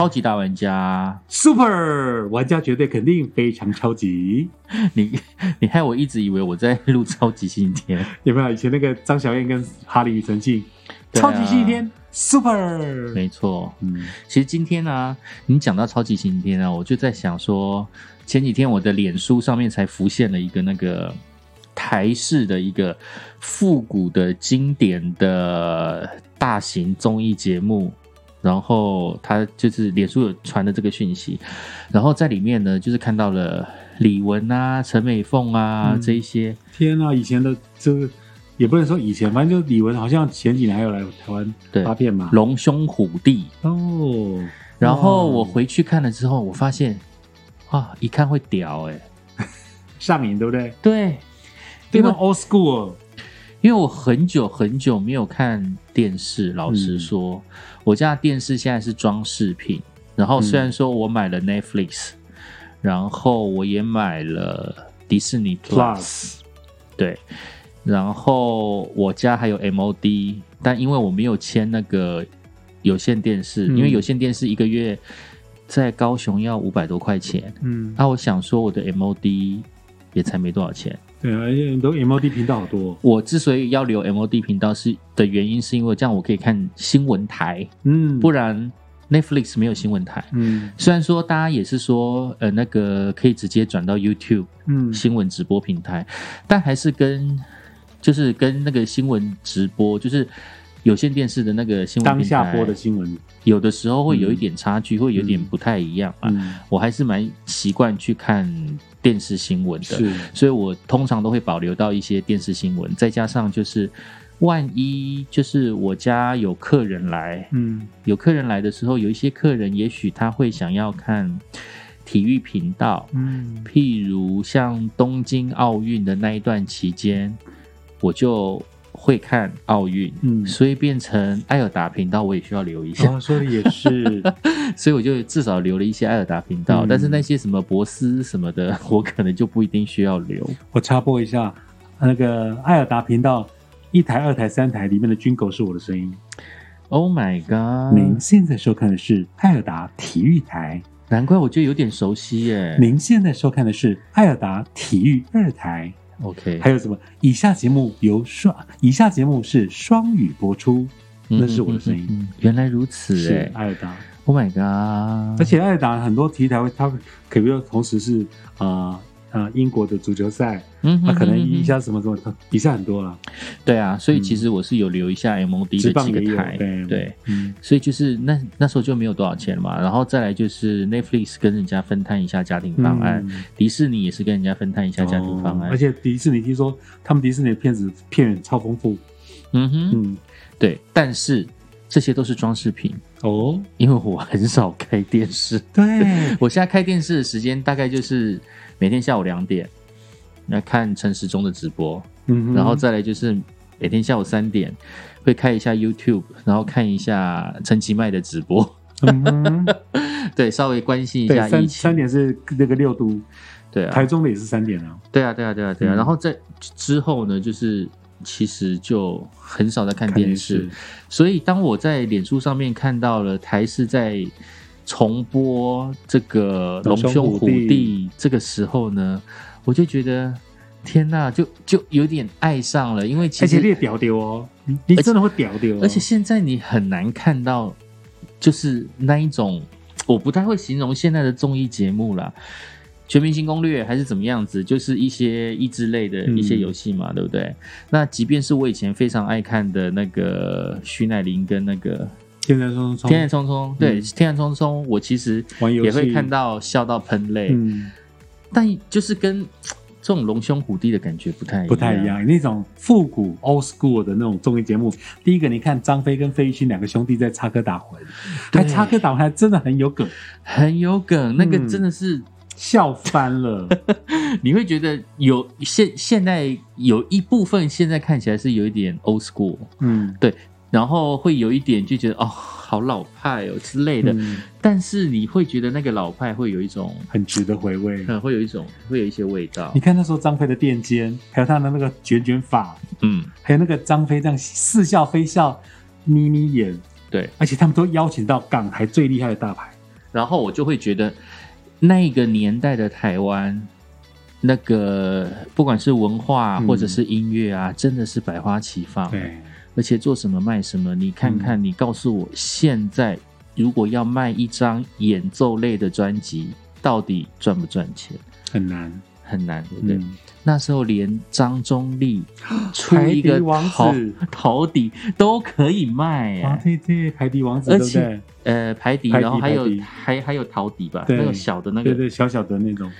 超级大玩家，Super 玩家绝对肯定非常超级，你你害我一直以为我在录超级星期天，有没有？以前那个张小燕跟哈利庾澄庆，超级星期天 Super，没错。嗯，其实今天呢、你讲到超级星期天啊，我就在想说，前几天我的脸书上面才浮现了一个那个台式的一个复古的经典的大型综艺节目。然后他就是脸书有传的这个讯息，然后在里面呢，就是看到了李玟啊、陈美凤啊、嗯这一些，天啊，以前的这个也不能说以前，反正就李玟好像前几年还有来台湾对发片嘛。龙兄虎弟。哦，然后我回去看了之后，我发现，啊，一看会屌哎、上瘾，对不对？对，对吧因为？Old school，因为我很久很久没有看电视，老实说，我家的电视现在是装饰品。然后虽然说我买了 Netflix，、然后我也买了迪士尼 Plus，, 对，然后我家还有 MOD，但因为我没有签那个有线电视，嗯因为有线电视一个月在高雄要五百多块钱，嗯，那、我想说我的 MOD 也才没多少钱。对啊，而且很多 MOD 频道好多，我之所以要留 MOD 频道是的原因，是因为这样我可以看新闻台，嗯，不然 Netflix 没有新闻台。嗯虽然说大家也是说，呃，那个可以直接转到 YouTube 嗯，新闻直播平台，但还是跟就是跟那个新闻直播，就是有线电视的那个新闻当下播的新闻，有的时候会有一点差距，会有点不太一样啊。嗯，我还是蛮习惯去看电视新闻的，所以我通常都会保留到一些电视新闻，再加上就是万一就是我家有客人来，嗯。有客人来的时候，有一些客人也许他会想要看体育频道，嗯，譬如像东京奥运的那一段期间，我就会看奥运，嗯所以变成艾尔达频道我也需要留一下，哦，说的也是，所以我就至少留了一些艾尔达频道，嗯但是那些什么博斯什么的，我可能就不一定需要留。我插播一下，那个艾尔达频道一台、二台、三台里面的军狗是我的声音。Oh my god！您现在收看的是艾尔达体育台，难怪我觉得有点熟悉耶。您现在收看的是艾尔达体育二台。OK，还有什么？以下节目由双，以下节目是双语播出，那是我的声音，原来如此是哎艾尔达。！Oh my god！而且艾尔达很多体育台会，它可能同时是啊啊英国的足球赛，嗯它可能一下什么什么，比赛很多了。对啊，所以其实我是有留一下 MOD 的职棒也有几个台，对对，嗯。所以就是那那时候就没有多少钱了嘛，然后再来就是 Netflix 跟人家分摊一下家庭方案，嗯。迪士尼也是跟人家分摊一下家庭方案，哦而且迪士尼听说他们迪士尼的片子片源超丰富，嗯哼，嗯，对，但是这些都是装饰品，哦，因为我很少开电视，对，我现在开电视的时间大概就是每天下午两点来看陈时中的直播，然后再来就是每天下午三点会开一下 YouTube，然后看一下陈其迈的直播，嗯哼。对，稍微关心一对三下疫情，三点是那个六都，对啊，台中的也是三点啊，对啊，对啊，对啊，对啊。嗯。然后在之后呢，就是其实就很少在看电视，所以当我在脸书上面看到了台视在重播这个《龙兄虎弟》这个时候呢，我就觉得天呐，就就有点爱上了，因为其实你也屌丢哦，你你真的会屌屌哦，而且现在你很难看到，就是那一种，我不太会形容现在的综艺节目啦，《全明星攻略》还是怎么样子，就是一些益智类的嗯一些游戏嘛，对不对？那即便是我以前非常爱看的那个徐乃麟跟那个天然匆匆，天然匆匆，对，嗯。天然匆匆，我其实也会看到笑到喷泪，嗯，但就是跟 这种龙兄虎弟的感觉不太不太一。样，那种复古 old school 的那种综艺节目。第一个，你看张飞跟费玉清两个兄弟在插科打诨，还插科打诨，还真的很有梗，很有梗，那个嗯。真的是笑翻了。你会觉得有现现在有一部分现在看起来是有一点 old school，嗯然后会有一点就觉得哦好老派哦之类的，嗯，但是你会觉得那个老派会有一种，很值得回味。嗯，会有一种会有一些味道。你，看那时候张飞的垫肩，还有他的那个卷卷发，嗯，还有那个张飞这样似笑非笑、眯眯眼，对，而且他们都邀请到港台最厉害的大牌，然后我就会觉得那个年代的台湾。那个不管是文化嗯。或者是音乐啊，真的是百花齐放。对，而且做什么卖什么，你看嗯。看，你告诉我，现在如果要卖一张演奏类的专辑，到底赚不赚钱？很难，很难，对不对？嗯，那时候连张忠立 出一个笛王陶子。陶笛都可以卖啊，哎，对对，排笛王子，而且对不对？呃，排笛，然后还有还还有陶笛吧，对。那个小的那个，对对，小小的那种，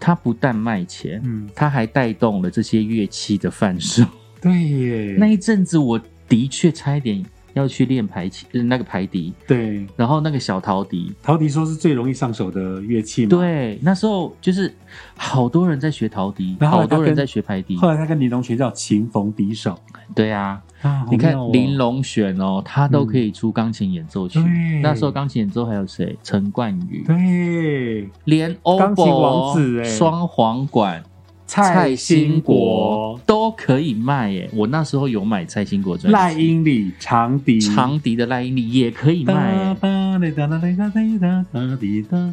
它不但卖钱，嗯，它还带动了这些乐器的贩售。对耶，那一阵子，我的确差一点要去练排琴，呃那个排笛，对，然后那个小陶笛。陶笛说是最容易上手的乐器嘛，。对，那时候就是好多人在学陶笛，然后好多人在学排笛。后来他跟林隆学叫琴逢敌手对啊，啊，好你看妙哦林龙选哦，他都可以出钢琴演奏曲。对那时候钢琴演奏还有谁？陈冠宇，对，连钢琴王子哎双簧管。蔡兴兴国国、都可以卖耶！我那时候有买蔡兴国专辑，赖英里长笛，长笛的赖英里也可以卖耶。你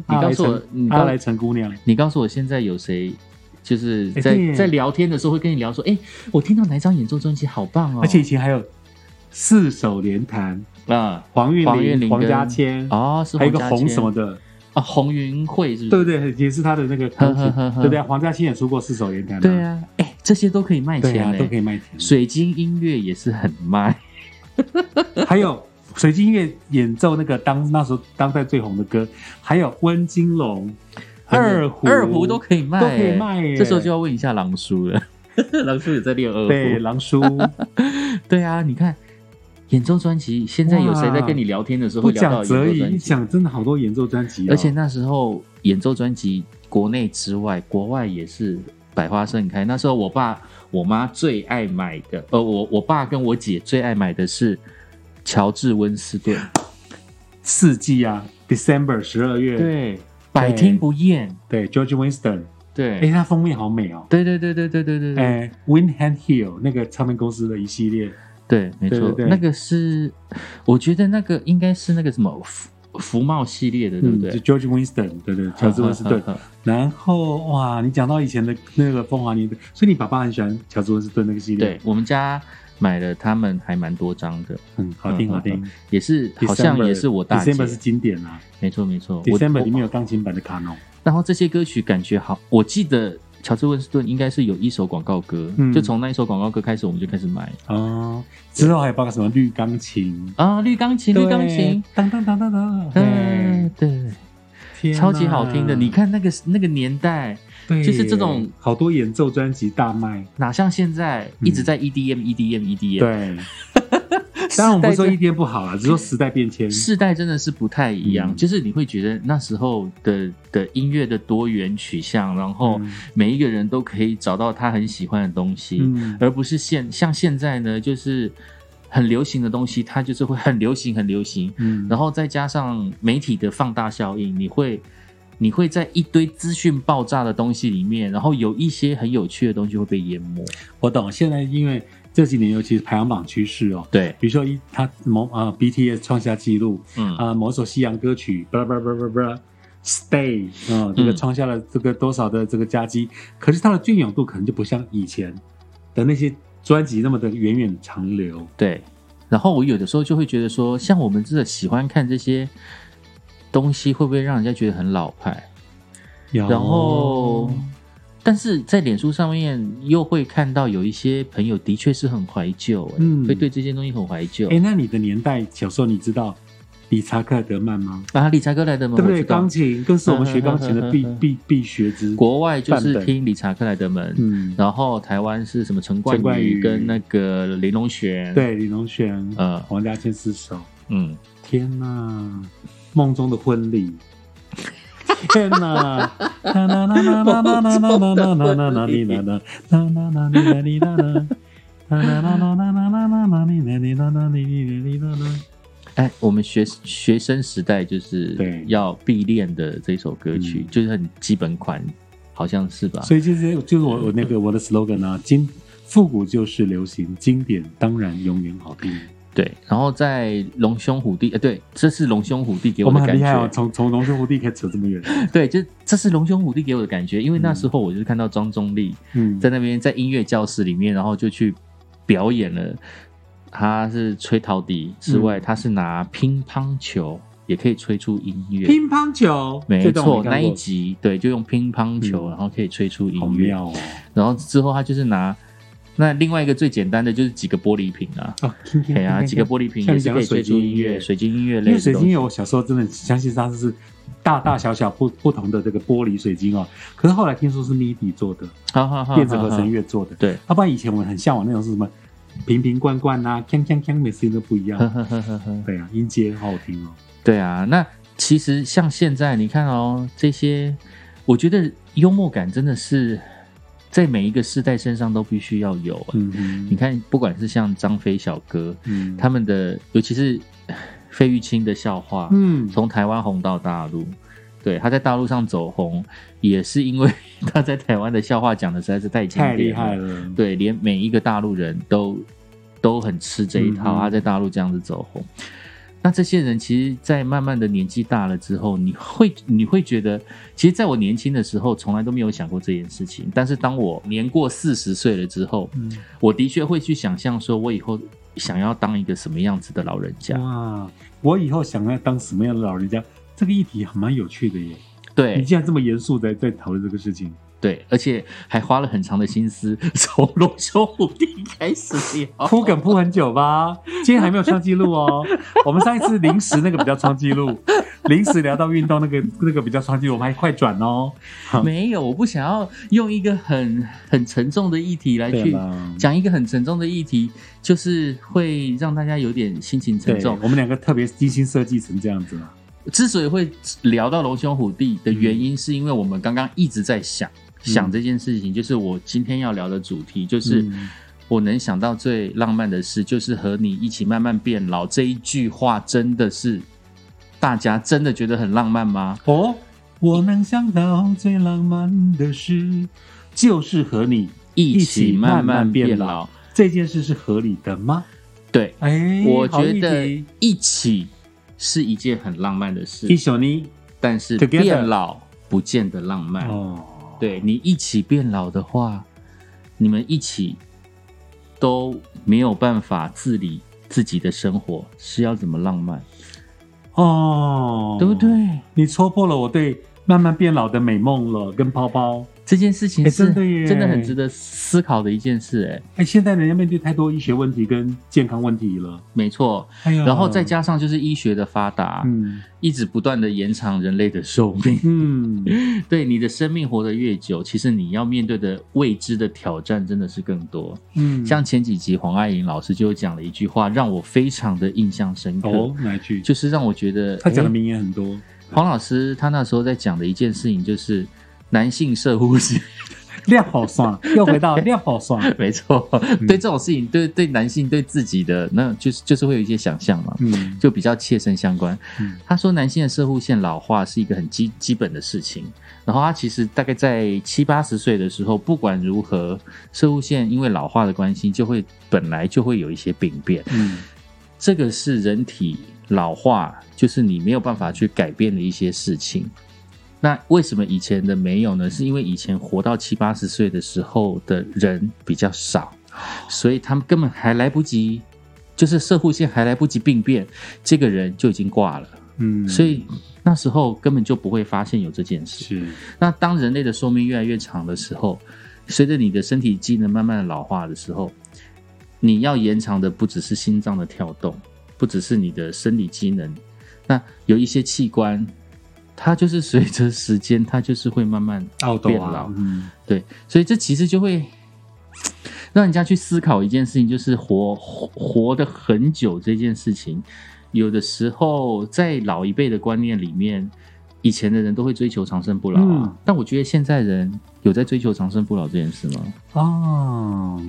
你告诉我阿来陈姑娘，你告诉我现在有谁，就是在、在聊天的时候会跟你聊说，哎、我听到哪一张演奏专辑好棒哦，而且以前还有四手联弹，啊，黄韵黄韵玲、黄玲跟家千，哦是还有一个红什么的，啊，红云会是不是？对不对？也是他的那个钢琴呵呵呵，呵对不对？黄家欣也出过四手联弹，对，啊，哎、这些都可以卖对啊，钱嘞、都可以卖钱。水晶音乐也是很卖，还有水晶音乐演奏那个当那时候当代最红的歌，还有温金龙、二胡、二胡都可以卖、都可以卖耶这时候就要问一下狼叔了，狼叔也在练二胡？对狼叔，对啊，你看演奏专辑现在有谁在跟你聊天的时候不讲则你，讲真的好多演奏专辑，而且那时候演奏专辑国内之外，国外也是百花盛开。那时候我爸我妈最爱买的，呃，我我爸跟我姐最爱买的是乔治·温斯顿《四季》啊，《December》十二月，对，百听不厌。对，George Winston。对，哎，他封面好美哦。对对对对对对对。哎，Windhand Hill 那个唱片公司的一系列。对，没错对对，对。那个是，我觉得那个应该是那个什么福福茂系列的，对不嗯，对？就 George Winston，对对，乔治温斯顿。然后哇，你讲到以前的那个风华年代，所以你爸爸很喜欢乔治温斯顿那个系列，对，我们家买了他们还蛮多张的，嗯，好听嗯好听。也是好像也是我大姐，December 是经典啊。没错没错。我，December 里面有钢琴版的卡农，然后这些歌曲感觉好，我记得乔治温斯顿应该是有一首广告歌，嗯。就从那一首广告歌开始，我们就开始买。哦，之后还有包括什么绿钢琴，啊，绿钢琴，绿钢琴，当当当当当，嗯，对，超级好听的。你，看那个那个年代，就是这种好多演奏专辑大卖，哪像现在一直在 E EDM EDM EDM，，对。当然我们不是说 EDM 不好啊，只是说时代变迁，世代真的是不太一样，嗯。就是你会觉得那时候的的音乐的多元取向，然后嗯。每一个人都可以找到他很喜欢的东西，嗯。而不是现像现在呢，就是很流行的东西，它就是会很流行很流行，嗯。然后再加上媒体的放大效应，你会你会在一堆资讯爆炸的东西里面，然后有一些很有趣的东西会被淹没。我懂。现在因为这几年尤其是排行榜趋势哦，对，比如说一他某啊 BTS 创下纪录嗯啊，某首西洋歌曲，巴拉巴拉巴拉巴拉 Stay 啊，这个嗯创下了这个多少的这个佳绩，可是它的隽永度可能就不像以前的那些专辑那么的源远长流。对。然后我有的时候就会觉得说，像我们这喜欢看这些东西，会不会让人家觉得很老派？然然后，但是在脸书上面又会看到有一些朋友的确是很怀旧、欸，嗯会对这些东西很怀旧。哎，那你的年代小时候你知道理查克莱德曼吗？啊，理查克莱德曼，对不对？钢琴更是我们学钢琴的 必必必学之。国外就是听理查克莱德曼，嗯，然后台湾是什么陈冠宇宇跟那个林隆璇，，对，林龙璇，呃王家千四首。嗯，天呐，梦中的婚礼！天呐！啦啦啦啦啦啦啦啦啦啦啦啦啦哩啦啦啦啦啦哩啦哩啦啦。啦啦啦啦啦啦啦啦啦哩啦哩啦啦哩哩啦哩啦啦。哎，我们学学生时代就是对要必练的这首歌曲，嗯就是很基本款，好像是吧？所以就是就是我我那个我的 slogan 啊，经复古就是流行，经典当然永远好听。对，然后在龙兄虎弟，呃，对，这是龙兄虎弟给我我的感觉。从从龙兄虎弟可以扯这么远。对，就这是龙兄虎弟给我的感觉，因为那时候我就是看到庄中立嗯，在那边在音乐教室里面，然后就去表演了。他是吹陶笛之外，嗯他是拿乒乓球也可以吹出音乐。乒乓球，没错，那一集对，就用乒乓球，嗯然后可以吹出音乐。哦。然后之后他就是拿那另外一个最简单的就是几个玻璃瓶啊，哦，听听对啊，几个玻璃瓶也是可以吹讲的水晶出音乐，乐水晶音乐因为类的。水晶乐，我小时候真的相信它是大大小小不不同的这个玻璃水晶哦。可是后来听说是 MIDI 做的，好好好，电子合好成乐做的。对，要不然以前我们很向往那种是什么瓶瓶罐罐啊，锵锵锵，每次音都不一样。对啊，音阶好好听哦。对啊，那其实像现在你看哦，这些我觉得幽默感真的是在每一个世代身上都必须要有啊。嗯你看，不管是像张飞小哥嗯，他们的，尤其是费玉清的笑话，嗯从台湾红到大陆。对，他在大陆上走红，也是因为 他在台湾的笑话讲的实在是太经太典厉害了。对，连每一个大陆人都都很吃这一套，嗯他在大陆这样子走红。那这些人其实，在慢慢的年纪大了之后，你会你会觉得，其实在我年轻的时候，从来都没有想过这件事情。但是当我年过四十岁了之后，嗯，我的确会去想象，说我以后想要当一个什么样子的老人家。哇，我以后想要当什么样的老人家？这个议题还蛮有趣的耶。对你对竟然这么严肃在在讨论这个事情，对，而且还花了很长的心思，从龙兄虎弟开始聊。铺梗铺很久吧？今天还没有创纪录哦。我们上一次临时那个比较创纪录，临时聊到运动那个那个比较创纪录，我们还快转哦。没有，我不想要用一个很很沉重的议题来去讲一个很沉重的议题，就是会让大家有点心情沉，重。我们两个特别精心设计成这样子嘛。之所以会聊到龙兄虎弟的原因，是因为我们刚刚一直在想、想这件事情，就是我今天要聊的主题，就是嗯我能想到最浪漫的事，就是和你一起慢慢变老。这一句话真的是大家真的觉得很浪漫吗？哦，我能想到最浪漫的事，就是和你一起起慢慢慢变变老老。这件事是合理的吗？对，哎，我觉得一起是一件很浪漫的事一，宿呢？但是变老不见得浪漫。哦，对你一起变老的话，你们一起都没有办法自理自己的生活，是要怎么浪漫？哦，对不？对？你戳破了我对慢慢变老的美梦了，跟泡泡。这件事情哎是真的很值得思考的一件事，哎，哎，现在人家面对太多医学问题跟健康问题了。没错。然后再加上就是医学的发达，嗯一直不断的延长人类的寿命。嗯，对你的生命活得越久，其实你要面对的未知的挑战真的是更多。嗯，像前几集黄爱玲老师就有讲了一句话，让我非常的印象深刻，哦哪一句？就是让我觉得他讲的名言很多。黄老师他那时候在讲的一件事情，就是男性射护线，廖好爽，又回到量好爽。没错，对这种事情，对对男性对自己的那就是就是会有一些想象嘛。嗯就比较切身相关嗯。他说，男性的射护线老化是一个很基基本的事情。然后他其实大概在七八十岁的时候，不管如何，射护线因为老化的关系，就会本来就会有一些病变。嗯这个是人体老化，就是你没有办法去改变的一些事情。那为什么以前的没有呢？是因为以前活到七八十岁的时候的人比较少，所以他们根本还来不及，就是射护线还来不及病变，这个人就已经挂了。嗯，所以那时候根本就不会发现有这件事。是那当人类的寿命越来越长的时候，随着你的身体机能慢慢的老化的时候，你要延长的不只是心脏的跳动，不只是你的生理机能，那有一些器官，它就是随着时间，它就是会慢慢变老啊，嗯对，所以这其实就会让人家去思考一件事情，就是活活活得很久这件事情。有的时候在老一辈的观念里面，以前的人都会追求长生不老啊，嗯但我觉得现在人有在追求长生不老这件事吗？哦，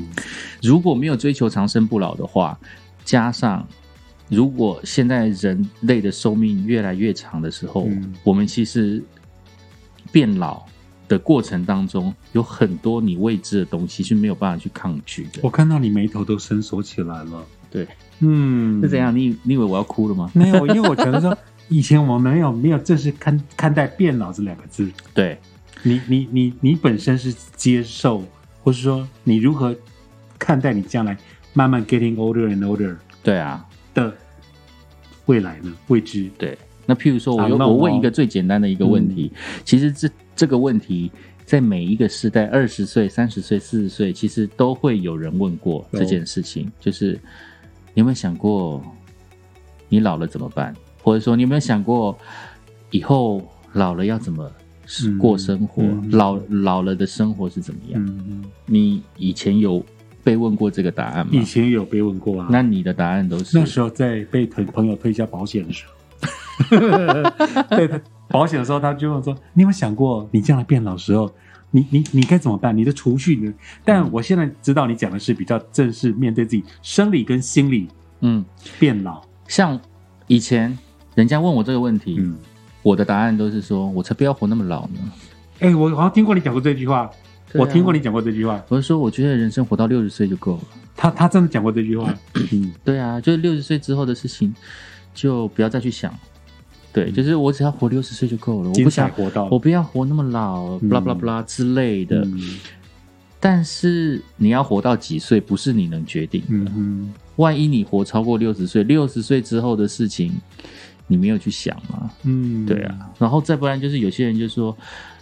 如果没有追求长生不老的话，加上如果现在人类的寿命越来越长的时候，嗯我们其实变老的过程当中，有很多你未知的东西是没有办法去抗拒的。我看到你眉头都深锁起来了。对，嗯，是怎样？你你以为我要哭了吗？没有，因为我觉得说，以前我们没有没有正式看看待变老这两个字。对，你你你你本身是接受，或是说你如何看待你将来慢慢 getting older and older 对啊，的未来呢？未知。对。那譬如说，我我问一哦个最简单的一个问题，其实这这个问题在每一个时代，二十岁、三十岁、四十岁，其实都会有人问过这件事情，就是你有没有想过，你老了怎么办？或者说，你有没有想过以后老了要怎么嗯过生活？嗯老老了的生活是怎么样？你以前有被问过这个答案吗以？前有被问过啊。那你的答案都是那时候在被朋朋友推销保险的时候，对保险的时候，他就问说：“你有没有想过，你将来变老时候，你你你该怎么办？你的储蓄呢？”但我现在知道你讲的是比较正式面对自己生理跟心理嗯，变老。像以前人家问我这个问题，嗯，我的答案都是说，我才不要活那么老呢。哎、我好像听过你讲过这句话，我听过你讲过这句话，我是说，我觉得人生活到六十岁就够了。他他真的讲过这句话。嗯对啊，就是六十岁之后的事情，就不要再去想。对，就是我只要活六十岁就够了，我不想，活到我不要活那么老，嗯不啦不啦不啦之类的。嗯但是你要活到几岁，不是你能决定的。万一你活超过六十岁，六十岁之后的事情，你没有去想吗？嗯，对啊，然后再不然就是有些人就说，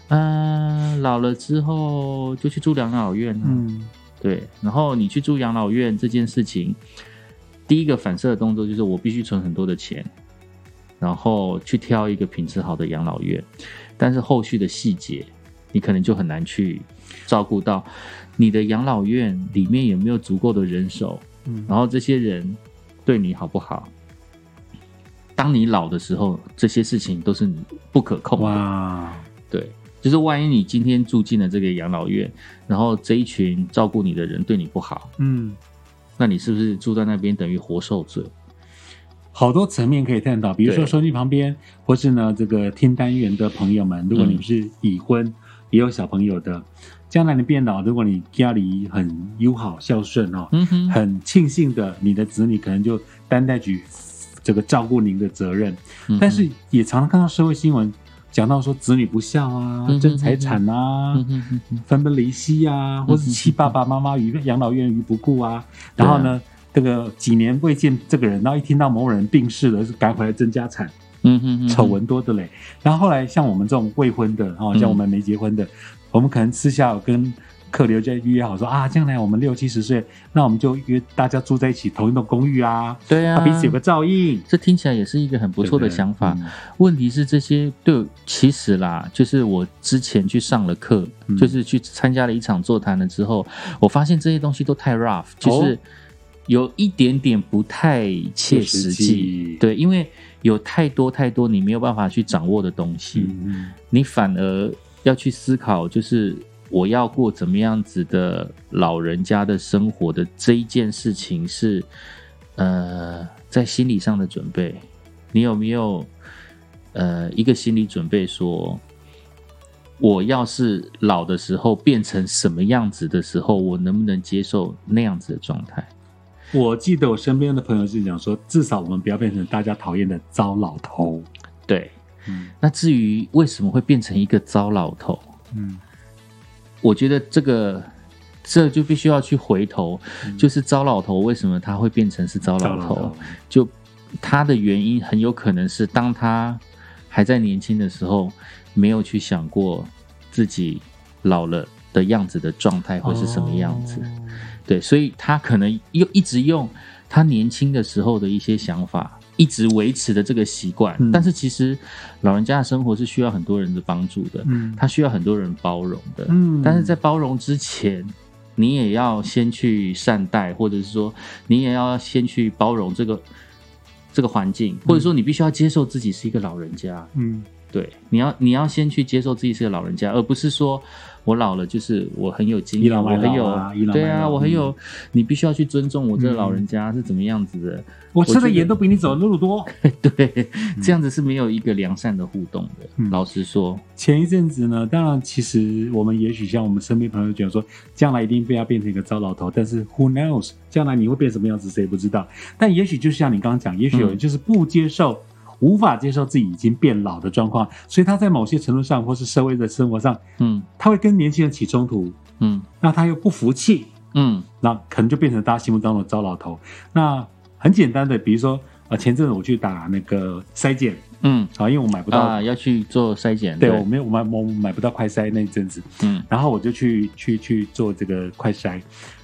嗯、老了之后就去住养老院啊。嗯对，然后你去住养老院这件事情，第一个反射的动作就是我必须存很多的钱，然后去挑一个品质好的养老院，但是后续的细节，你可能就很难去照顾到你的养老院里面有没有足够的人手，嗯然后这些人对你好不好。当你老的时候，这些事情都是你不可控的。哇，对，就是万一你今天住进了这个养老院，然后这一群照顾你的人对你不好，嗯。那你是不是住在那边等于活受罪？好多层面可以探讨，比如说对。收音机旁边，或是呢这个听单元的朋友们，如果你是已婚、也有小朋友的，将来你变老，如果你家里很友好孝顺哦，嗯哼，很庆幸的，你的子女可能就担待起这个照顾您的责任，嗯但是也常常看到社会新闻讲到说子女不孝啊争财产啊分崩离析啊，或是弃爸爸妈妈于养老院于不顾啊，然后呢，这个几年未见这个人，然后一听到某人病逝了，是赶回来争家产，嗯哼丑闻多的嘞。然后后来像我们这种未婚的，哦，嗯。像我们没结婚的，我们可能私下有跟客流就约好说啊，将来我们六七十岁，那我们就约大家住在一起同一栋公寓啊，对啊，彼此有个照应，这听起来也是一个很不错的对对想法。嗯。问题是这些对，其实啦，就是我之前去上了课，嗯。就是去参加了一场座谈了之后，我发现这些东西都太 rough，就是哦有一点点不太切实际。际。对，因为有太多太多你没有办法去掌握的东西，嗯。你反而要去思考，就是我要过怎么样子的老人家的生活的这一件事情是，呃，在心理上的准备，你有没有呃一个心理准备说，我要是老的时候变成什么样子的时候，我能不能接受那样子的状态？我记得我身边的朋友是讲说，至少我们不要变成大家讨厌的糟老头。对，嗯。那至于为什么会变成一个糟老头，嗯我觉得这个这就必须要去回头，就是糟老头为什么他会变成是糟老头？就他的原因很有可能是当他还在年轻的时候，没有去想过自己老了的样子的状态会是什么样子。哦对，所以他可能又一直用他年轻的时候的一些想法，一直维持的这个习惯。嗯但是其实老人家的生活是需要很多人的帮助的，嗯他需要很多人包容的。嗯但是在包容之前，你也要先去善待，或者是说你也要先去包容这个这个环境，或者说你必须要接受自己是一个老人家。嗯对，你要你要先去接受自己是个老人家，而不是说我老了就是我很有经验，我很有对啊，我很有，你必须要去尊重我这个嗯老人家是怎么样子的。我吃的盐都比你走的路多。对，这样子是没有一个良善的互动的。嗯老实说，前一阵子呢，当然，其实我们也许像我们身边朋友讲说，将来一定不要变成一个糟老头，但是 who knows，将来你会变什么样子，谁也不知道。但也许就像你刚刚讲，也许有人就是不接受、无法接受自己已经变老的状况，所以他在某些程度上，或是社会的生活上，嗯。他会跟年轻人起冲突，嗯。那他又不服气，嗯。那可能就变成大家心目当中的糟老头。那很简单的，比如说，呃，前阵子我去打那个筛检嗯。啊，因为我买不到啊，要去做筛检，对。我没有我买我买不到快筛那一阵子，嗯。然后我就去去去做这个快筛，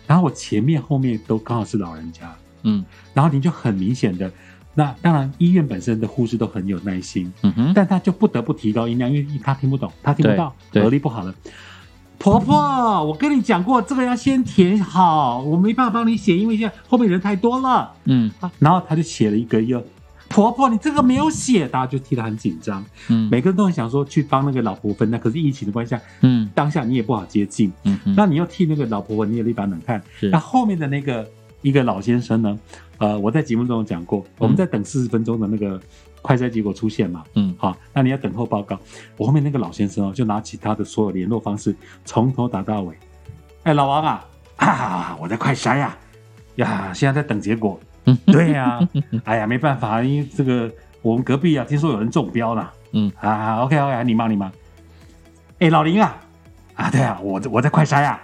然后我前面后面都刚好是老人家，嗯。然后你就很明显的，那当然医院本身的护士都很有耐心，嗯哼，但他就不得不提高音量，因为他听不懂，他听不到，耳力不好了。婆婆，我跟你讲过，这个要先填好，我没办法帮你写，因为现在后面人太多了。嗯啊然后他就写了一个又，婆婆你这个没有写，大家就替他很紧张。嗯每个人都很想说去帮那个老婆分担，可是疫情的关系下，嗯当下你也不好接近，嗯嗯，那你又替那个老婆婆捏了一把冷汗。是那后面的那个一个老先生呢？呃，我在节目中有讲过，我们在等四十分钟的那个快筛结果出现嘛，嗯好，那你要等候报告。我后面那个老先生哦，就拿起他的所有联络方式，从头打到尾。哎，老王啊，啊，我在快筛呀、呀，现在在等结果。嗯对呀、哎呀，没办法，因为这个我们隔壁啊，听说有人中标了。嗯啊，OK OK，你忙你忙。哎，老林啊，啊，对啊，我我在快筛啊。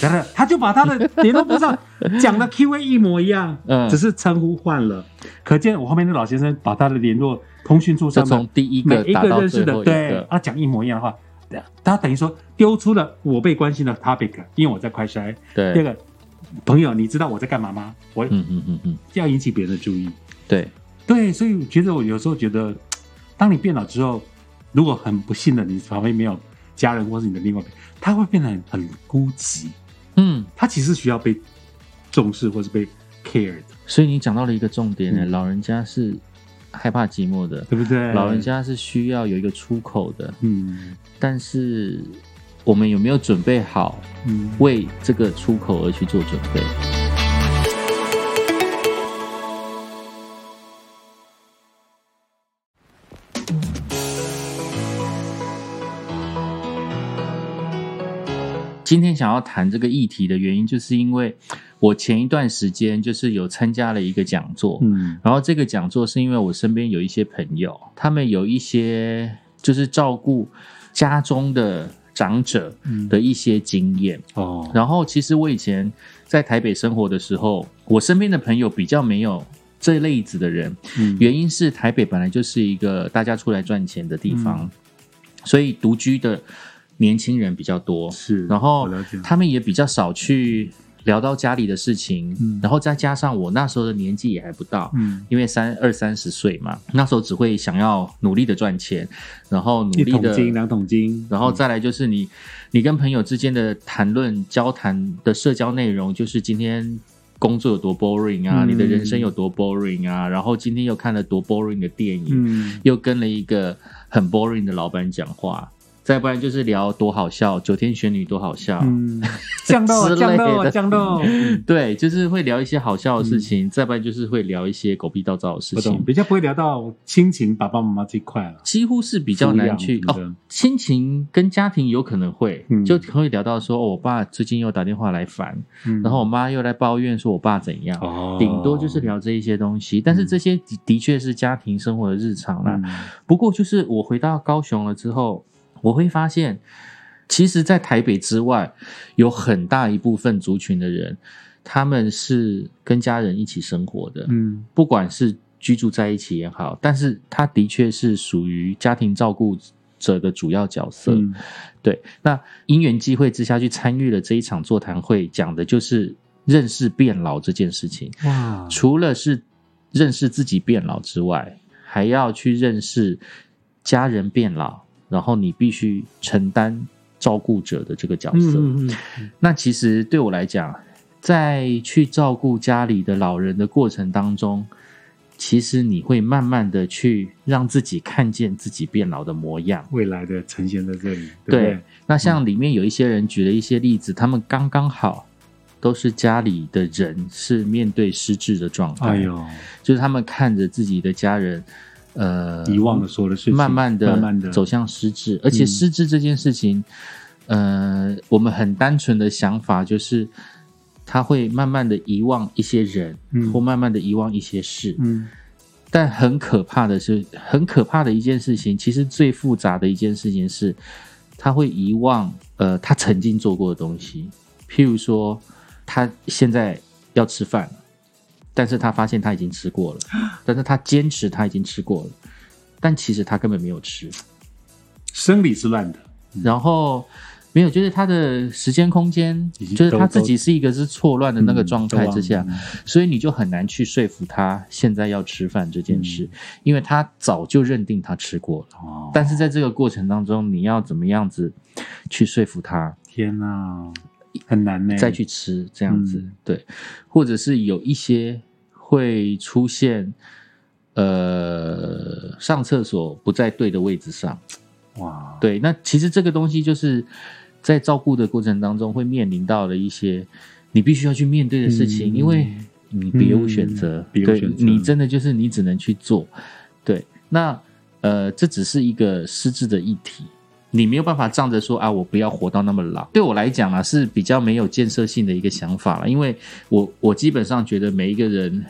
等等，他就把他的联络簿上讲的 Q&A 一模一样，嗯只是称呼换了。可见我后面那老先生把他的联络通讯处就上面从第一每一个认识的，对，，他讲一模一样的话，对他等于说丢出了我被关心的 topic，因为我在快筛。对第二，个，朋友，你知道我在干嘛吗？我嗯嗯嗯嗯，要引起别人的注意。对，对，所以我觉得我有时候觉得，当你变老之后，如果很不幸的你旁边没有家人或是你的另外一半，他会变得很很孤寂，嗯。他其实需要被重视或是被 care 的，所以你讲到了一个重点呢，嗯老人家是害怕寂寞的，对不对？老人，家是需要有一个出口的，嗯但是我们有没有准备好嗯，为这个出口而去做准备？今天想要谈这个议题的原因，就是因为我前一段时间就是有参加了一个讲座，嗯。然后这个讲座是因为我身边有一些朋友，他们有一些就是照顾家中的长者嗯。的一些经验。哦，然后其实我以前在台北生活的时候，我身边的朋友比较没有这类子的人，嗯。原因是台北本来就是一个大家出来赚钱的地方，所以独居的年轻人比较多。是，然后他们也比较少去聊到家里的事情，嗯。然后再加上我那时候的年纪也还不到，嗯，因为三二三十岁嘛，那时候只会想要努力的赚钱，然后努力的，桶金两桶金，然后再来就是你你跟朋友之间的谈论、交谈的社交内容，就是今天。工作有多 boring 啊，嗯。你的人生有多 boring 啊，然后今天又看了多 boring 的电影，嗯。又跟了一个很 boring 的老板讲话，再不然就是聊多好笑，九天玄女多好笑，嗯，降肉 之类降肉的降肉，对，就是会聊一些好笑的事情，再不然就是会聊一些狗屁倒灶的事，情，比较不会聊到亲情爸爸妈妈这一块了，几乎是比较难去。亲情跟家庭有可能会，嗯。就会聊到说，哦，我爸最近又打电话来烦，嗯。然后我妈又来抱怨说我爸怎样。哦，顶多就是聊这一些东西，但是这些的的确是家庭生活的日常啦。嗯。不过就是我回到高雄了之后，我会发现，其实，在台北之外，有很大一部分族群的人，他们是跟家人一起生活的，嗯不管是居住在一起也好，但是他的确是属于家庭照顾者的主要角色。嗯对，那因缘际会之下去参与了这一场座谈会，讲的就是认识变老这件事情。哇，除了是认识自己变老之外，还要去认识家人变老，然后你必须承担照顾者的这个角色。嗯嗯嗯那其实对我来讲，在去照顾家里的老人的过程当中，其实你会慢慢的去让自己看见自己变老的模样。未来的呈现在这里，对？那像里面有一些人举了一些例子，他们刚刚好都是家里的人是面对失智的状态，哎呦，就是他们看着自己的家人，呃，遗忘了所有的事情，慢慢的慢慢的走向失智，而且失智这件事情，呃，我们很单纯的想法就是，他会慢慢的遗忘一些人，嗯。或慢慢的遗忘一些事，嗯。但很可怕的是，很可怕的一件事情，其实最复杂的一件事情是，他会遗忘呃他曾经做过的东西，譬如说他现在要吃饭了，但是他发现他已经吃过了，但是他坚持他已经吃过了，但其实他根本没有吃，生理是乱的，然后。没有，就是他的时间空间，就是他自己是一个是错乱的那个状态之下，嗯所以你就很难去说服他现在要吃饭这件事，因为他早就认定他吃过了。哦，但是在这个过程当中，你要怎么样子去说服他？天哪，很难呢，再去吃这样子？嗯。对，或者是有一些会出现，呃，上厕所不在对的位置上。哇，对，那其实这个东西就是在照顾的过程当中会面临到的一些你必须要去面对的事情，嗯因为你别无选择，对你真的就是你只能去做。对，那呃，这只是一个失智的议题。你没有办法仗着说啊，我不要活到那么老。对我来讲啊，是比较没有建设性的一个想法了，因为我我基本上觉得每一个人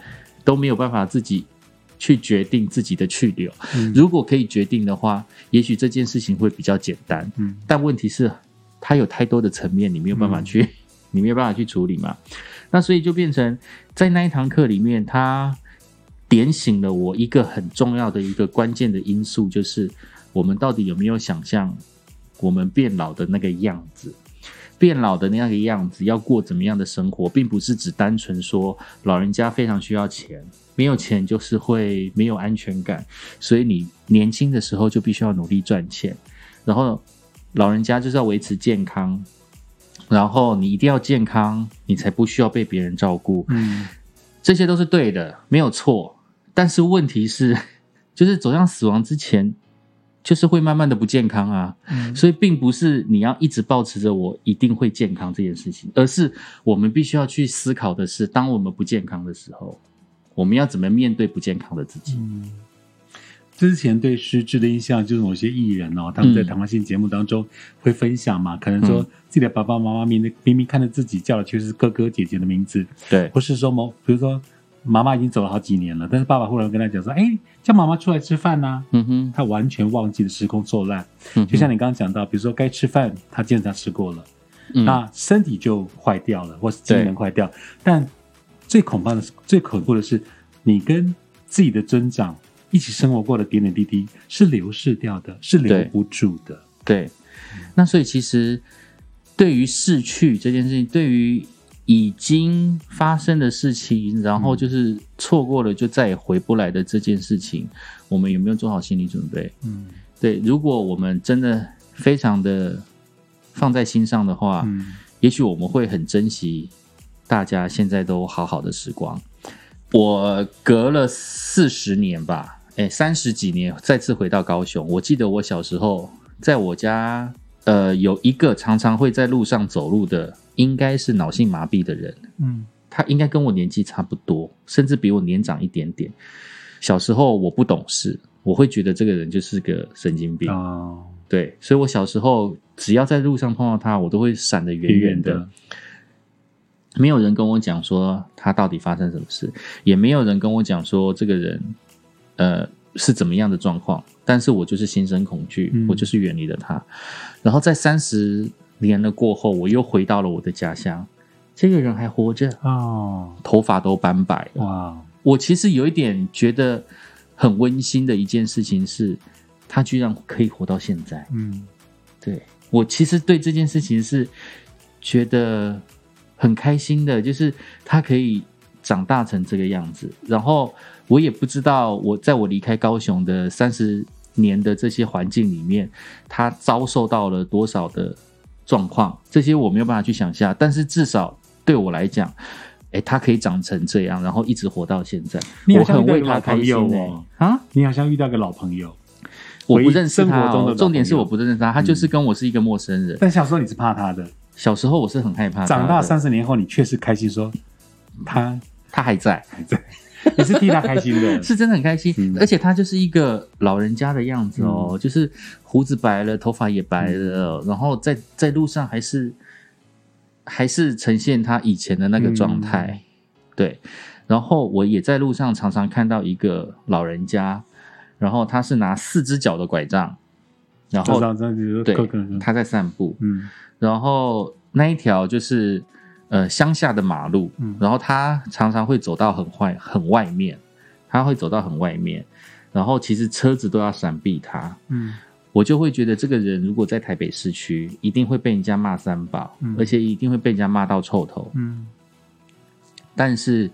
都没有办法自己去决定自己的去留。嗯如果可以决定的话，也许这件事情会比较简单。嗯但问题是，它有太多的层面，你没有办法去，你没有办法去处理嘛。那所以就变成在那一堂课里面，他点醒了我一个很重要的一个关键的因素，就是我们到底有没有想象我们变老的那个样子。变老的那个样子，要过怎么样的生活，并不是只单纯说老人家非常需要钱，没有钱就是会没有安全感，所以你年轻的时候就必须要努力赚钱，然后老人家就是要维持健康，然后你一定要健康，你才不需要被别人照顾，嗯。这些都是对的，没有错。但是问题是，就是走向死亡之前，就是会慢慢的不健康啊。嗯所以并不是你要一直保持着我一定会健康这件事情，而是我们必须要去思考的是，当我们不健康的时候，我们要怎么面对不健康的自己？嗯。之前对失智的印象，就是某些艺人哦，他们在嗯谈话性节目当中会分享嘛，可能说嗯自己的爸爸妈妈明明明看着自己叫的却是哥哥姐姐的名字，对，或是说某，比如说妈妈已经走了好几年了，但是爸爸忽然跟他讲说：“哎，叫妈妈出来吃饭呐、嗯哼，他完全忘记了时空错乱，嗯就像你刚刚讲到，比如说该吃饭，他坚持他吃过了，嗯。那身体就坏掉了，或是机能坏掉。但最恐怖的是，最恐怖的是，你跟自己的尊长一起生活过的点点滴滴是流逝掉的，是留不住的。对，那所以其实对于逝去这件事情，对于已经发生的事情，然后就是错过了就再也回不来的这件事情，我们有没有做好心理准备？嗯对，如果我们真的非常的放在心上的话，嗯也许我们会很珍惜大家现在都好好的时光。我隔了四十年吧，哎，三十几年再次回到高雄。我记得我小时候在我家，呃，有一个常常会在路上走路的，应该是脑性麻痹的人，嗯他应该跟我年纪差不多，甚至比我年长一点点。小时候我不懂事，我会觉得这个人就是个神经病。哦，对，所以我小时候只要在路上碰到他，我都会闪得远远的。的，没有人跟我讲说他到底发生什么事，也没有人跟我讲说这个人呃是怎么样的状况，但是我就是心生恐惧，嗯我就是远离了他。然后在三十年了过后，我又回到了我的家乡，这个人还活着，哦，头发都斑白了。哇，我其实有一点觉得很温馨的一件事情是，他居然可以活到现在。嗯对我其实对这件事情是觉得很开心的，就是他可以长大成这个样子。然后我也不知道，我在我离开高雄的三十年的这些环境里面，他遭受到了多少的状况，这些我没有办法去想象。但是至少对我来讲，哎，他可以长成这样，然后一直活到现在，你我很为他开心老朋友、哦。啊，你好像遇到个老朋友，我不认识生他、活中的重点是我不认识他，他就是跟我是一个陌生人。但小时候你是怕他的，小时候我是很害怕长大三十年后你确实开心说他他还在，还在，你是替他开心的，是真的很开心，嗯而且他就是一个老人家的样子哦，就是胡子白了，头发也白了，然后在在路上还是还是呈现他以前的那个状态，对。然后我也在路上常常看到一个老人家，然后他是拿四只脚的拐杖，然后对他在散步，嗯然后那一条就是呃乡下的马路，嗯然后他常常会走到很外很外面，他会走到很外面，然后其实车子都要闪避他，嗯我就会觉得这个人如果在台北市区，一定会被人家骂三宝，嗯而且一定会被人家骂到臭头。嗯但是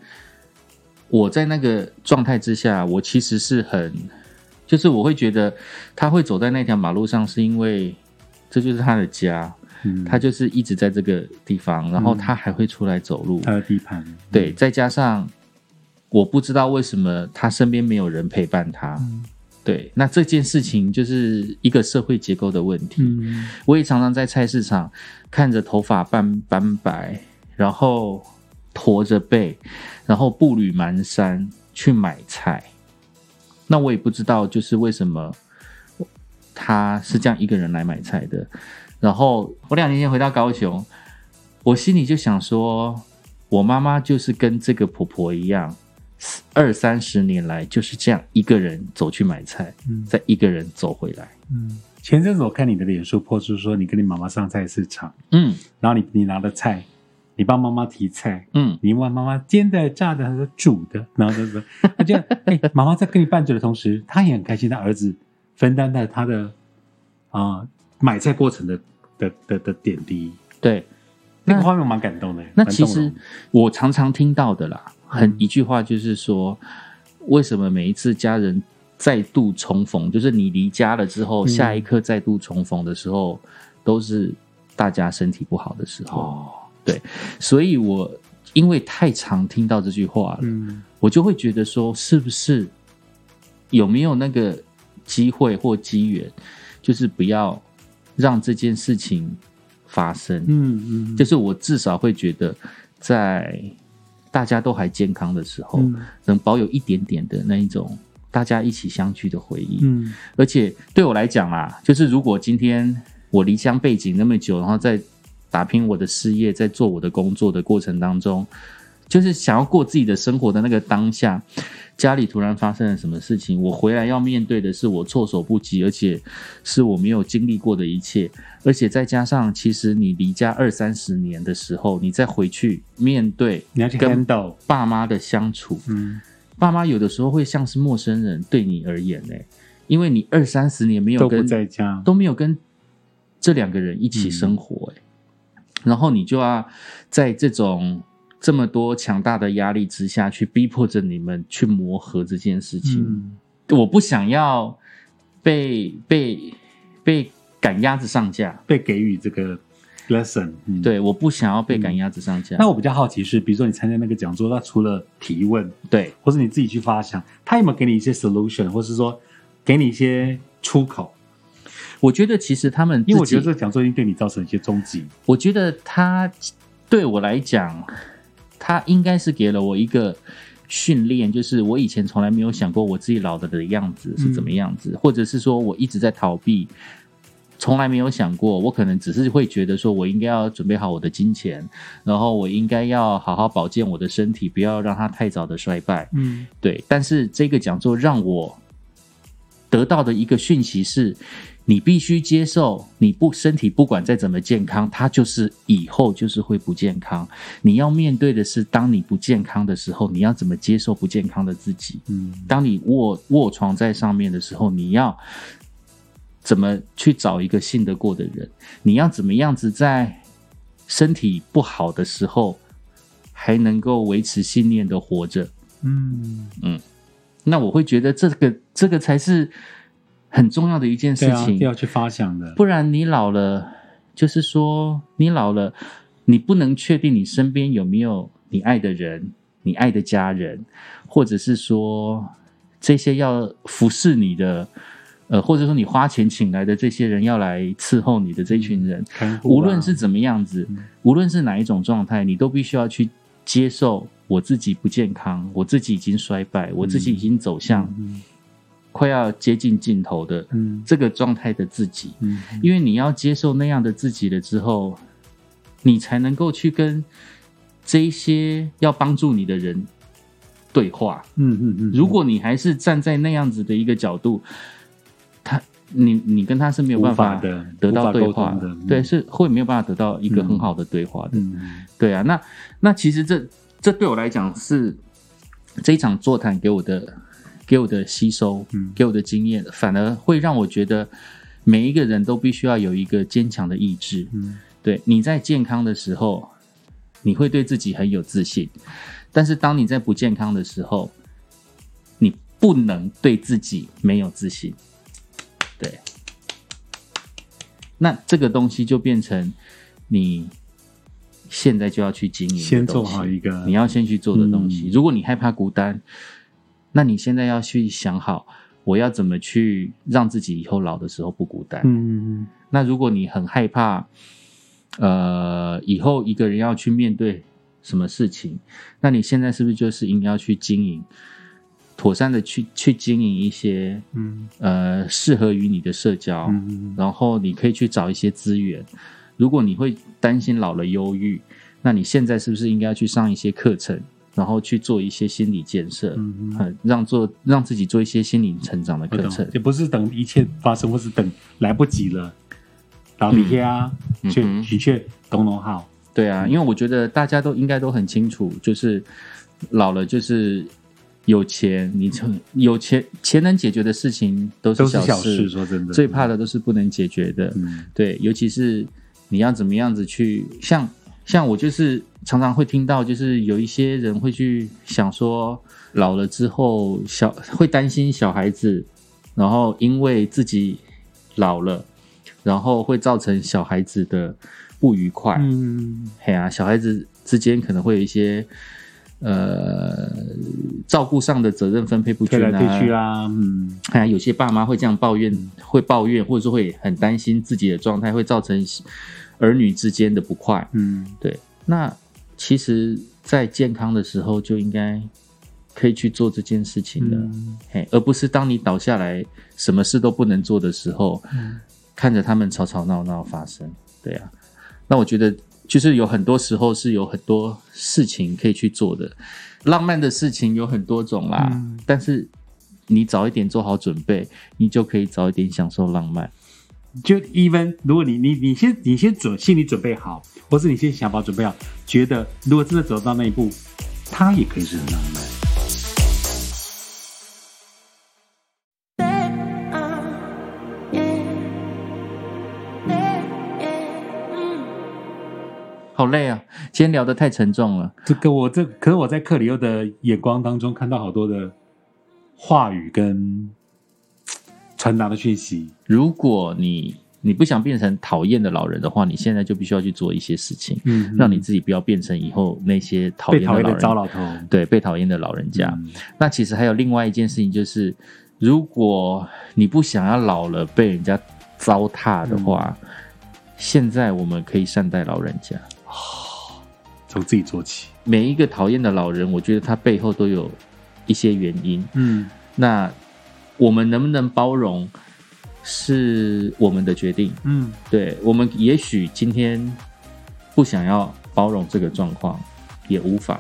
我在那个状态之下，我其实是很，就是我会觉得他会走在那条马路上，是因为这就是他的家，嗯，他就是一直在这个地方，然后他还会出来走路，他的地盘，对，再加上我不知道为什么他身边没有人陪伴他，嗯。对，那这件事情就是一个社会结构的问题。嗯。我也常常在菜市场看着头发斑斑白，然后驼着背，然后步履蹒跚去买菜。那我也不知道，就是为什么他是这样一个人来买菜的。然后我两年前回到高雄，我心里就想说，我妈妈就是跟这个婆婆一样，二三十年来就是这样一个人走去买菜，嗯再一个人走回来。嗯。前阵子我看你的脸书破出说你跟你妈妈上菜市场，嗯然后你你拿的菜，你帮妈妈提菜，嗯，你问妈妈煎的、炸的还是煮的，然后就说，他就哎，妈妈在跟你拌嘴的同时，她也很开心，她儿子分担了她的啊、买菜过程的的的的点滴，对。那个画面蛮感动的。那其实我常常听到的啦，很嗯一句话就是说，为什么每一次家人再度重逢，就是你离家了之后，嗯下一刻再度重逢的时候，都是大家身体不好的时候。哦，所以我因为太常听到这句话了，嗯我就会觉得说，是不是有没有那个机会或机缘，就是不要让这件事情发生。嗯嗯，就是我至少会觉得，在大家都还健康的时候，嗯能保有一点点的那一种大家一起相聚的回忆。嗯而且对我来讲啊，就是如果今天我离乡背景那么久，然后在打拼我的事业，在做我的工作的过程当中，就是想要过自己的生活的那个当下，家里突然发生了什么事情，我回来要面对的是我措手不及，而且是我没有经历过的一切，而且再加上，其实你离家二三十年的时候，你再回去面对跟爸妈的相处，嗯。爸妈有的时候会像是陌生人对你而言呢，因为你二三十年没有跟在家，都没有跟这两个人一起生活，哎、然后你就要在这种这么多强大的压力之下去逼迫着你们去磨合这件事情。嗯我不想要被被被赶鸭子上架，被给予这个 lesson，嗯，。对，我不想要被赶鸭子上架。那我比较好奇是，比如说你参加那个讲座，那除了提问，对，或是你自己去发想，他有没有给你一些 solution，或是说给你一些出口？我觉得其实他们，因为我觉得这个讲座已经对你造成一些冲击。我觉得他对我来讲，他应该是给了我一个训练，就是我以前从来没有想过我自己老了的样子是怎么样子，或者是说我一直在逃避。从来没有想过，我可能只是会觉得说，我应该要准备好我的金钱，然后我应该要好好保健我的身体，不要让它太早的衰败。嗯对，但是这个讲座让我得到的一个讯息是，你必须接受，你不身体不管再怎么健康，它就是以后就是会不健康。你要面对的是，当你不健康的时候，你要怎么接受不健康的自己？嗯当你卧卧床在上面的时候，你要怎么去找一个信得过的人？你要怎么样子在身体不好的时候，还能够维持信念的活着？嗯嗯，那我会觉得这个这个才是很重要的一件事情。要去发想的。不然你老了，就是说你老了，你不能确定你身边有没有你爱的人、你爱的家人，或者是说这些要服侍你的，呃，或者说你花钱请来的这些人要来伺候你的这群人，无论是怎么样子，无论是哪一种状态，你都必须要去接受我自己不健康，我自己已经衰败，我自己已经走向嗯快要接近尽头的嗯这个状态的自己。嗯因为你要接受那样的自己了之后，你才能够去跟这一些要帮助你的人对话。嗯嗯嗯，如果你还是站在那样子的一个角度，他你你跟他是没有办法法的得到对话的嗯对，是会没有办法得到一个嗯很好的对话的。嗯对啊，那那其实这这对我来讲是这一场座谈给我的给我的吸收，嗯给我的经验，反而会让我觉得每一个人都必须要有一个坚强的意志。嗯对，你在健康的时候，你会对自己很有自信，但是当你在不健康的时候，你不能对自己没有自信。对，那这个东西就变成你现在就要去经营的先做好一个你要先去做的东西。嗯如果你害怕孤单，那你现在要去想好，我要怎么去让自己以后老的时候不孤单。嗯那如果你很害怕，呃，以后一个人要去面对什么事情，那你现在是不是就是应该要去经营，妥善的去去经营一些嗯呃适合于你的社交，嗯然后你可以去找一些资源。如果你会担心老了忧郁，那你现在是不是应该要去上一些课程，然后去做一些心理建设，嗯嗯，让做让自己做一些心理成长的课程，。也不是等一切发生，或是等来不及了，老底下却嗯嗯哼的确懂懂好，对啊，因为我觉得大家都应该都很清楚，就是老了就是有钱，你成有钱钱能解决的事情都是小小事。说真的，最怕的都是不能解决的。嗯对，尤其是你要怎么样子去，像像我就是常常会听到，就是有一些人会去想说，老了之后小会担心小孩子，然后因为自己老了，然后会造成小孩子的不愉快。嗯嘿啊，小孩子之间可能会有一些呃照顾上的责任分配不均啊，嗯哎呀，有些爸妈会这样抱怨，会抱怨，或者说会很担心自己的状态，会造成儿女之间的不快。嗯对，那其实，在健康的时候就应该可以去做这件事情的，嗯嘿，而不是当你倒下来，什么事都不能做的时候，嗯看着他们吵吵闹闹发生。对啊，那我觉得就是有很多时候是有很多事情可以去做的，浪漫的事情有很多种啦，嗯但是你早一点做好准备，你就可以早一点享受浪漫。就 even 如果你你你先你先准心理准备好，或是你先想法准备好，觉得如果真的走到那一步，它也可以是很浪漫。好累啊！今天聊得太沉重了。这个我这可是我在克里欧的眼光当中看到好多的话语跟传达的讯息。如果你你不想变成讨厌的老人的话，你现在就必须要去做一些事情，嗯让你自己不要变成以后那些讨厌的厌的老人。糟老头。对，被讨厌的老人家。嗯那其实还有另外一件事情，就是如果你不想要老了被人家糟蹋的话，嗯现在我们可以善待老人家。从自己做起。每一个讨厌的老人，我觉得他背后都有一些原因。嗯那我们能不能包容，是我们的决定。嗯对我们也许今天不想要包容这个状况，也无妨。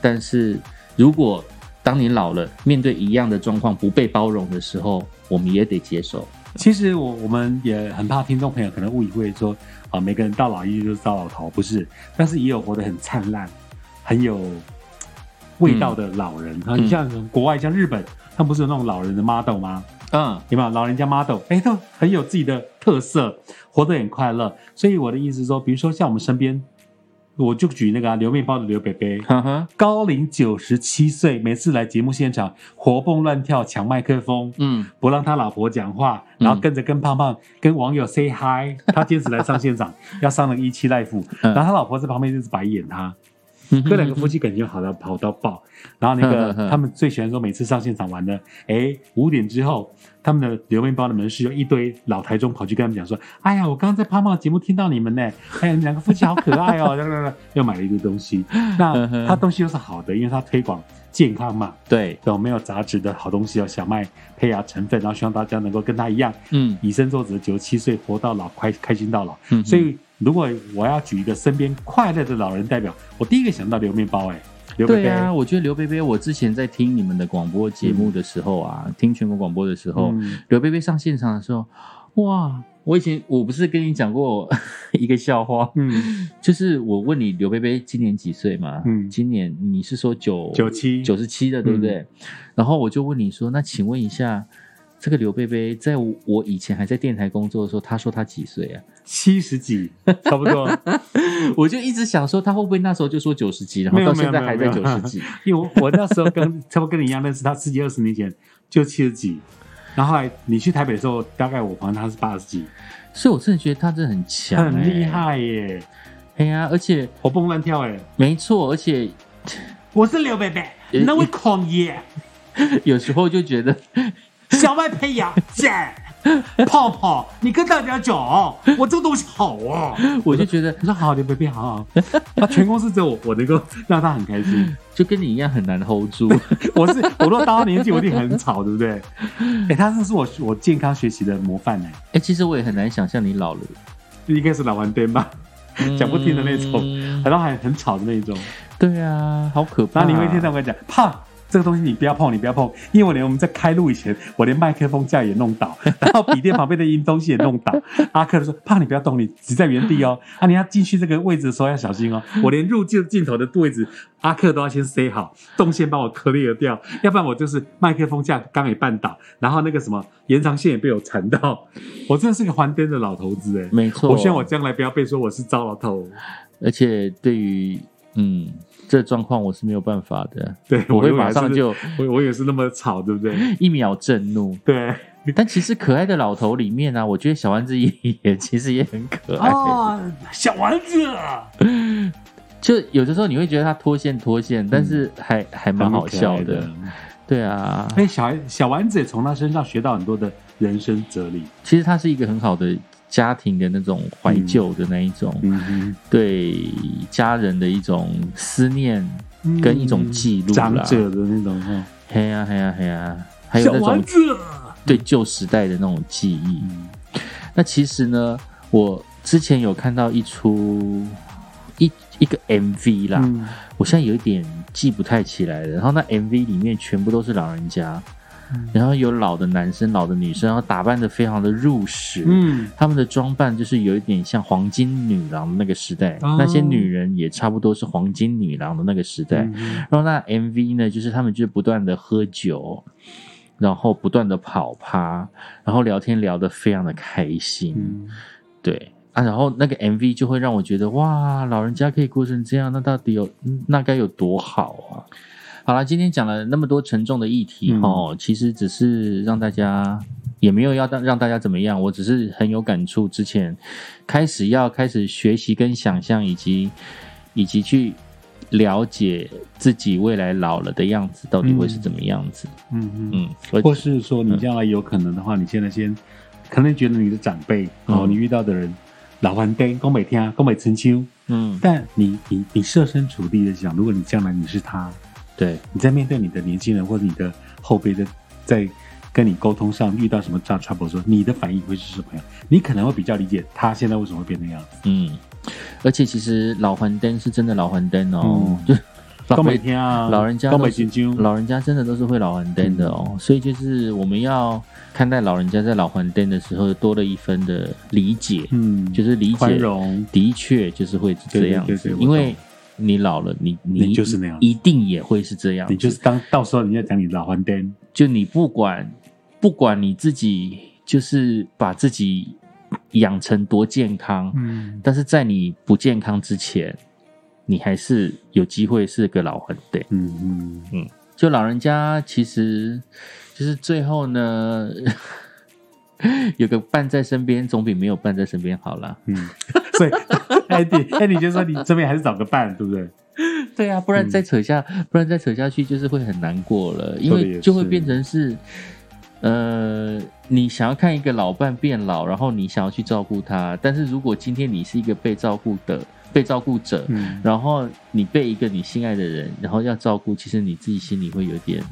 但是如果当你老了，面对一样的状况不被包容的时候，我们也得接受。其实我我们也很怕听众朋友可能误以为说啊，每个人到老一就是糟老头，不是，但是也有活得很灿烂、很有味道的老人。啊，你像国外像日本，他们不是有那种老人的 model 吗？嗯，有没有？老人家 model？哎，都很有自己的特色，活得很快乐。所以我的意思是说，比如说像我们身边，我就举那个、啊、刘面包的刘北北，呵呵，高龄九十七岁，每次来节目现场活蹦乱跳，抢麦克风，嗯，不让他老婆讲话，然后跟着跟胖胖跟网友 say hi，他坚持来上现场，要上那个一期 life，嗯。然后他老婆在旁边就是白眼他，嗯哥两个夫妻感情好到好到爆。然后那个 他们最喜欢说，每次上现场玩呢，哎，五点之后，他们的留面包的门市有一堆老台中跑去跟他们讲说，哎呀，我刚刚在胖胖节目听到你们呢，哎呀，你们两个夫妻好可爱哦，又买了一堆东西。那他东西都是好的，因为他推广健康嘛，对，有没有杂质的好东西哦，小麦胚芽成分，然后希望大家能够跟他一样，嗯。以身作则，九十七岁活到老，开开心到老。嗯所以，如果我要举一个身边快乐的老人代表，我第一个想到刘面包、哎，刘贝贝，对啊，我觉得刘贝贝，我之前在听你们的广播节目的时候啊，听全国广播的时候，嗯刘贝贝上现场的时候，哇！我以前我不是跟你讲过 一个笑话，嗯，就是我问你刘贝贝今年几岁嘛？嗯今年你是说九九七九十七的对不对？然后我就问你说，那请问一下，这个刘贝贝在我以前还在电台工作的时候，他说他几岁啊？七十几，差不多。我就一直想说，他会不会那时候就说九十几，然后到现在还在九十几？因为我我那时候跟差不多跟你一样认识他，十几二十年前就七十几，然后后来你去台北的时候，大概我朋友他是八十几，所以我真的觉得他真的很强、欸，很厉。害耶，哎呀，而且活蹦乱跳哎。没错，而且我是刘贝贝，那位狂野，有时候就觉得，小麦胚芽姐，泡泡，你跟大家讲，我这个东西好啊。我就觉得你说好，刘贝贝好好，他全公司只有我，我能够让他很开心。就跟你一样很难 hold 住。我是我如果到他年纪，我一定很吵，对不对？哎、他这是我我健康学习的模范呢，哎、其实我也很难想象你老了，应该是老顽童吧，讲不听的那种，嗯然后还很吵的那种。对啊，好可怕。然后你会听到我跟你讲，胖。这个东西你不要碰，你不要碰，因为我连我们在开录以前，我连麦克风架也弄倒，然后笔电旁边的音东西也弄倒。阿克就说：“怕，你不要动，你只在原地哦。啊，你要进去这个位置的时候要小心哦。我连入镜镜头的位置，阿克都要先塞好，动线帮我 clear 掉，要不然我就是麦克风架刚也绊倒，然后那个什么延长线也被我缠到。我真的是个还颠的老头子哎，没错，我希望我将来不要被说我是糟老头。而且对于嗯这状况，我是没有办法的，对我会马上就我我也是那么吵，对不对？一秒震怒。对。”但其实可爱的老头里面呢、啊，我觉得小丸子也也其实也很可爱。哦，小丸子，就有的时候你会觉得他脱线脱线，但是还还蛮好笑的。的。对啊，哎，小孩小丸子也从他身上学到很多的人生哲理。其实他是一个很好的家庭的那种怀旧的那一种，嗯对家人的一种思念跟一种记录啦。长者的那种哈。嘿呀嘿呀嘿呀，还有那种对旧时代的那种记忆。嗯。那其实呢，我之前有看到一出一一个 MV 啦，嗯。我现在有一点记不太起来了。然后那 MV 里面全部都是老人家，嗯。然后有老的男生、老的女生，然后打扮的非常的入时。嗯。他们的装扮就是有一点像黄金女郎的那个时代，哦。那些女人也差不多是黄金女郎的那个时代。嗯然后那 MV 呢，就是他们就是不断的喝酒，然后不断的跑趴，然后聊天聊得非常的开心，嗯。对。啊，然后那个 MV 就会让我觉得哇，老人家可以过成这样，那到底有嗯那该有多好啊！好了，今天讲了那么多沉重的议题嗯哦，其实只是让大家。也没有要让让大家怎么样，我只是很有感触。之前开始要开始学习跟想象，以及以及去了解自己未来老了的样子到底会是怎么样子。嗯嗯，或是说你将来有可能的话，你现在先可能觉得你的长辈哦，嗯你遇到的人老顽灯、宫北天、宫北春秋，嗯，但你你你设身处地的想，如果你将来你是他，对，你在面对你的年轻人或者你的后辈的，在跟你沟通上遇到什么大 trouble 的时候，你的反应会是什么样？你可能会比较理解他现在为什么会变那样。子。嗯，而且其实老还灯是真的老还灯哦，嗯。就 老宫北天啊，老人家宫都是北金秋，老人家真的都是会老还灯的哦，所以就是我们要看待老人家在老还灯的时候多了一分的理解，嗯，就是理解的确就是会是这样子。对对对对，我因为你老了，你你你就是那样。一定也会是这样，你就是当到时候人家讲你老还灯，就你不管不管你自己，就是把自己养成多健康，嗯，但是在你不健康之前，你还是有机会是个老还对。嗯。嗯，就老人家其实就是最后呢，有个伴在身边，总比没有伴在身边好啦。嗯，所以 Andy Andy 就说你这边还是找个伴，对不对？对啊，不然嗯。再扯下，不然再扯下去就是会很难过了，因为就会变成是，呃，你想要看一个老伴变老，然后你想要去照顾他，但是如果今天你是一个被照顾的被照顾者，嗯，然后你被一个你心爱的人，然后要照顾，其实你自己心里会有点，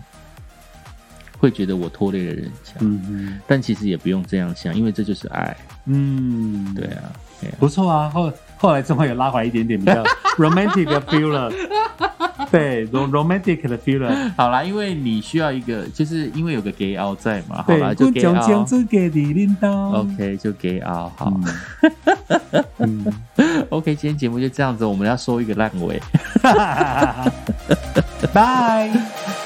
会觉得我拖累了人家，嗯嗯但其实也不用这样想，因为这就是爱，嗯，对啊不错啊，后后来终于有拉回来一点点比较 romantic 的 feel 了，对，rom romantic 的 feel 了，好啦，因为你需要一个，就是因为有个 gay 凹在嘛，好对啦，，就我 gay 将将凹这给你领导，OK，就 gay 凹，好、嗯，OK，今天节目就这样子，我们要收一个烂尾。拜。